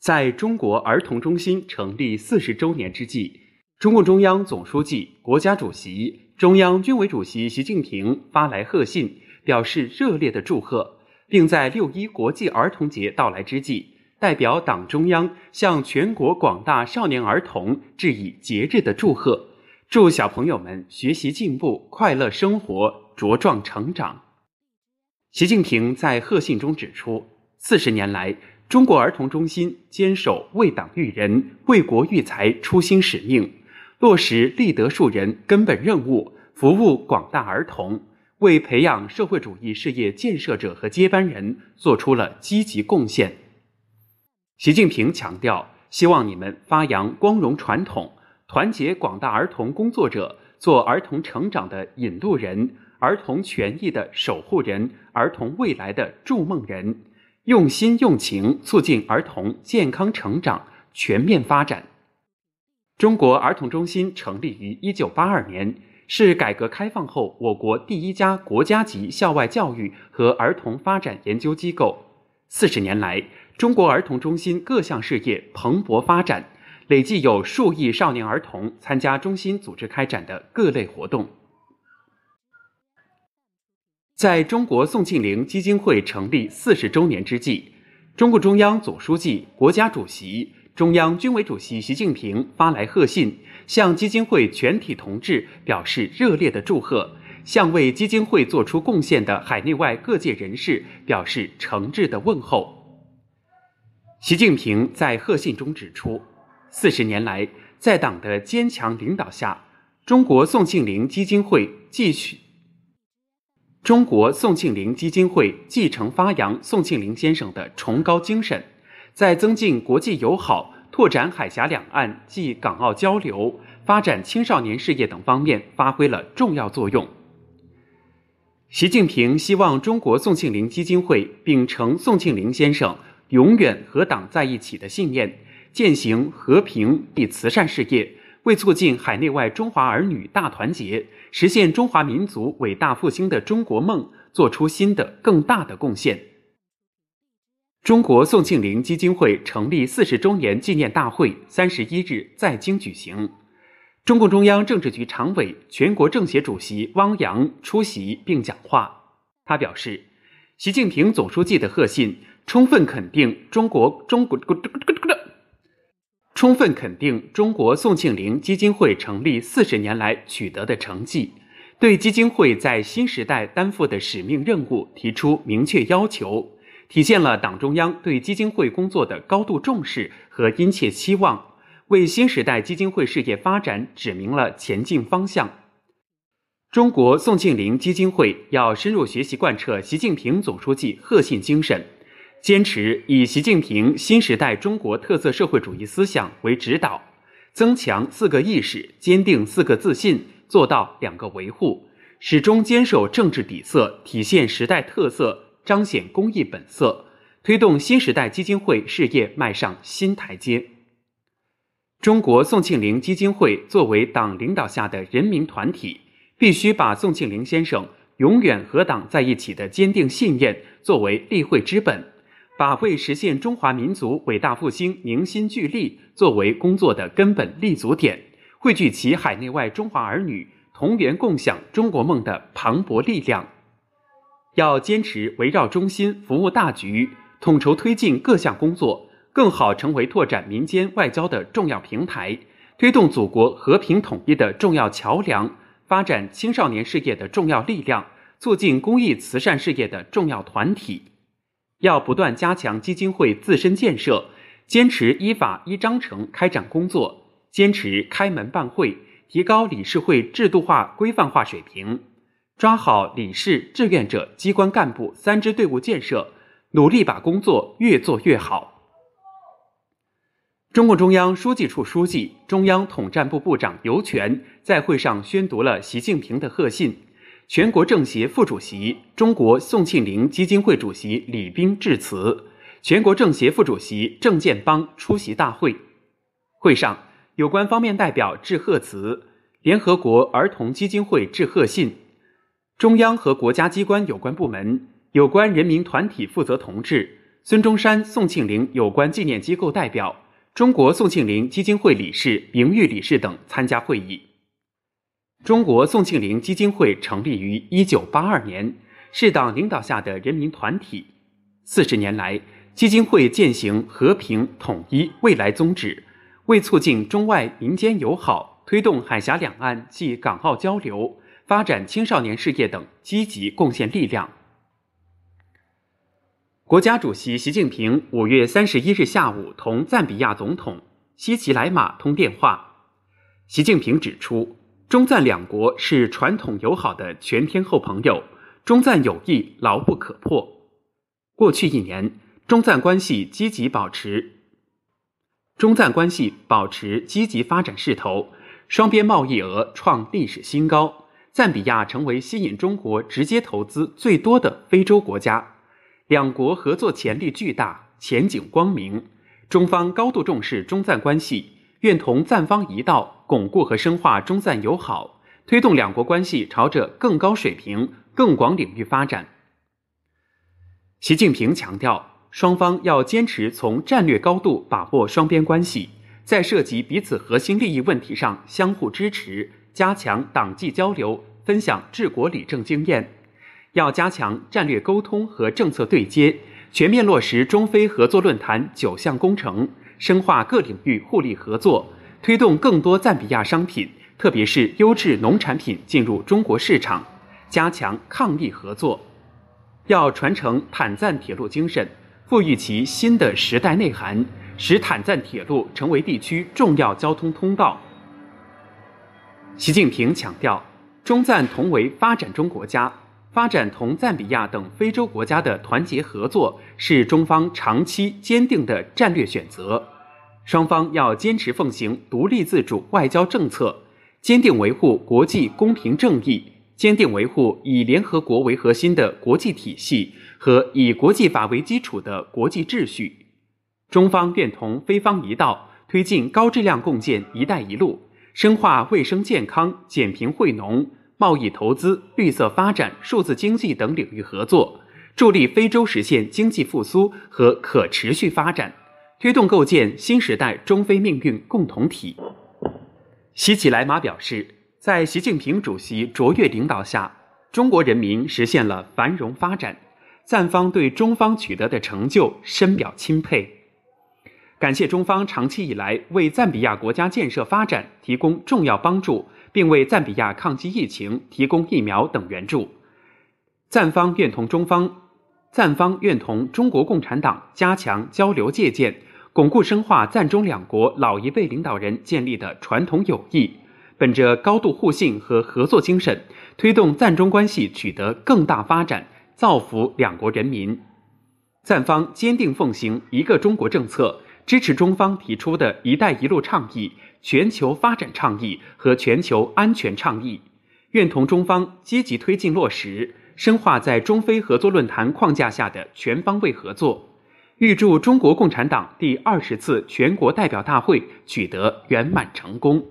在中国儿童中心成立四十周年之际，中共中央总书记、国家主席、中央军委主席习近平发来贺信，表示热烈的祝贺，并在六一国际儿童节到来之际，代表党中央向全国广大少年儿童致以节日的祝贺，祝小朋友们学习进步、快乐生活、茁壮成长。习近平在贺信中指出，四十年来，中国儿童中心坚守为党育人、为国育才初心使命，落实立德树人根本任务，服务广大儿童，为培养社会主义事业建设者和接班人做出了积极贡献。习近平强调，希望你们发扬光荣传统，团结广大儿童工作者，做儿童成长的引路人。儿童权益的守护人，儿童未来的筑梦人，用心用情促进儿童健康成长、全面发展。中国儿童中心成立于一九八二年，是改革开放后我国第一家国家级校外教育和儿童发展研究机构。四十年来，中国儿童中心各项事业蓬勃发展，累计有数亿少年儿童参加中心组织开展的各类活动。在中国宋庆龄基金会成立四十周年之际，中共中央总书记、国家主席、中央军委主席习近平发来贺信，向基金会全体同志表示热烈的祝贺，向为基金会作出贡献的海内外各界人士表示诚挚的问候。习近平在贺信中指出，四十年来，在党的坚强领导下，中国宋庆龄基金会继续。中国宋庆龄基金会继承发扬宋庆龄先生的崇高精神，在增进国际友好、拓展海峡两岸及港澳交流、发展青少年事业等方面发挥了重要作用。习近平希望中国宋庆龄基金会秉承宋庆龄先生“永远和党在一起”的信念，践行和平与慈善事业。为促进海内外中华儿女大团结，实现中华民族伟大复兴的中国梦，做出新的更大的贡献。中国宋庆龄基金会成立四十周年纪念大会三十一日在京举行，中共中央政治局常委、全国政协主席汪洋出席并讲话。他表示，习近平总书记的贺信充分肯定中国中国。充分肯定中国宋庆龄基金会成立四十年来取得的成绩，对基金会在新时代担负的使命任务提出明确要求，体现了党中央对基金会工作的高度重视和殷切期望，为新时代基金会事业发展指明了前进方向。中国宋庆龄基金会要深入学习贯彻习近平总书记贺信精神。坚持以习近平新时代中国特色社会主义思想为指导，增强四个意识，坚定四个自信，做到两个维护，始终坚守政治底色，体现时代特色，彰显公益本色，推动新时代基金会事业迈上新台阶。中国宋庆龄基金会作为党领导下的人民团体，必须把宋庆龄先生永远和党在一起的坚定信念作为立会之本。把为实现中华民族伟大复兴凝心聚力作为工作的根本立足点，汇聚其海内外中华儿女同源共享中国梦的磅礴力量。要坚持围绕中心服务大局，统筹推进各项工作，更好成为拓展民间外交的重要平台，推动祖国和平统一的重要桥梁，发展青少年事业的重要力量，促进公益慈善事业的重要团体。要不断加强基金会自身建设，坚持依法依章程开展工作，坚持开门办会，提高理事会制度化规范化水平，抓好理事、志愿者、机关干部三支队伍建设，努力把工作越做越好。中共中央书记处书记、中央统战部部长尤权在会上宣读了习近平的贺信。全国政协副主席、中国宋庆龄基金会主席李斌致辞，全国政协副主席郑建邦出席大会。会上，有关方面代表致贺词，联合国儿童基金会致贺信，中央和国家机关有关部门、有关人民团体负责同志、孙中山、宋庆龄有关纪念机构代表、中国宋庆龄基金会理事、名誉理事等参加会议。中国宋庆龄基金会成立于一九八二年，是党领导下的人民团体。四十年来，基金会践行和平、统一、未来宗旨，为促进中外民间友好、推动海峡两岸及港澳交流、发展青少年事业等积极贡献力量。国家主席习近平五月三十一日下午同赞比亚总统西奇莱马通电话。习近平指出，中赞两国是传统友好的全天候朋友，中赞友谊牢不可破。过去一年，中赞关系积极保持中赞关系保持积极发展势头，双边贸易额创历史新高，赞比亚成为吸引中国直接投资最多的非洲国家。两国合作潜力巨大，前景光明。中方高度重视中赞关系，愿同赞方一道，巩固和深化中赞友好，推动两国关系朝着更高水平、更广领域发展。习近平强调，双方要坚持从战略高度把握双边关系，在涉及彼此核心利益问题上相互支持，加强党际交流，分享治国理政经验。要加强战略沟通和政策对接，全面落实中非合作论坛九项工程，深化各领域互利合作，推动更多赞比亚商品，特别是优质农产品进入中国市场，加强抗疫合作。要传承坦赞铁路精神，赋予其新的时代内涵，使坦赞铁路成为地区重要交通通道。习近平强调，中赞同为发展中国家。发展同赞比亚等非洲国家的团结合作是中方长期坚定的战略选择。双方要坚持奉行独立自主外交政策，坚定维护国际公平正义，坚定维护以联合国为核心的国际体系和以国际法为基础的国际秩序。中方愿同非方一道，推进高质量共建“一带一路”，深化卫生健康、减贫惠农。贸易投资、绿色发展、数字经济等领域合作，助力非洲实现经济复苏和可持续发展，推动构建新时代中非命运共同体。西奇莱马表示，在习近平主席卓越领导下，中国人民实现了繁荣发展，赞方对中方取得的成就深表钦佩，感谢中方长期以来为赞比亚国家建设发展提供重要帮助。并为赞比亚抗击疫情提供疫苗等援助。赞方愿同中方，赞方愿同中国共产党加强交流借鉴，巩固深化赞中两国老一辈领导人建立的传统友谊，本着高度互信和合作精神，推动赞中关系取得更大发展，造福两国人民。赞方坚定奉行一个中国政策，支持中方提出的一带一路倡议。全球发展倡议和全球安全倡议，愿同中方积极推进落实，深化在中非合作论坛框架下的全方位合作。预祝中国共产党第二十次全国代表大会取得圆满成功。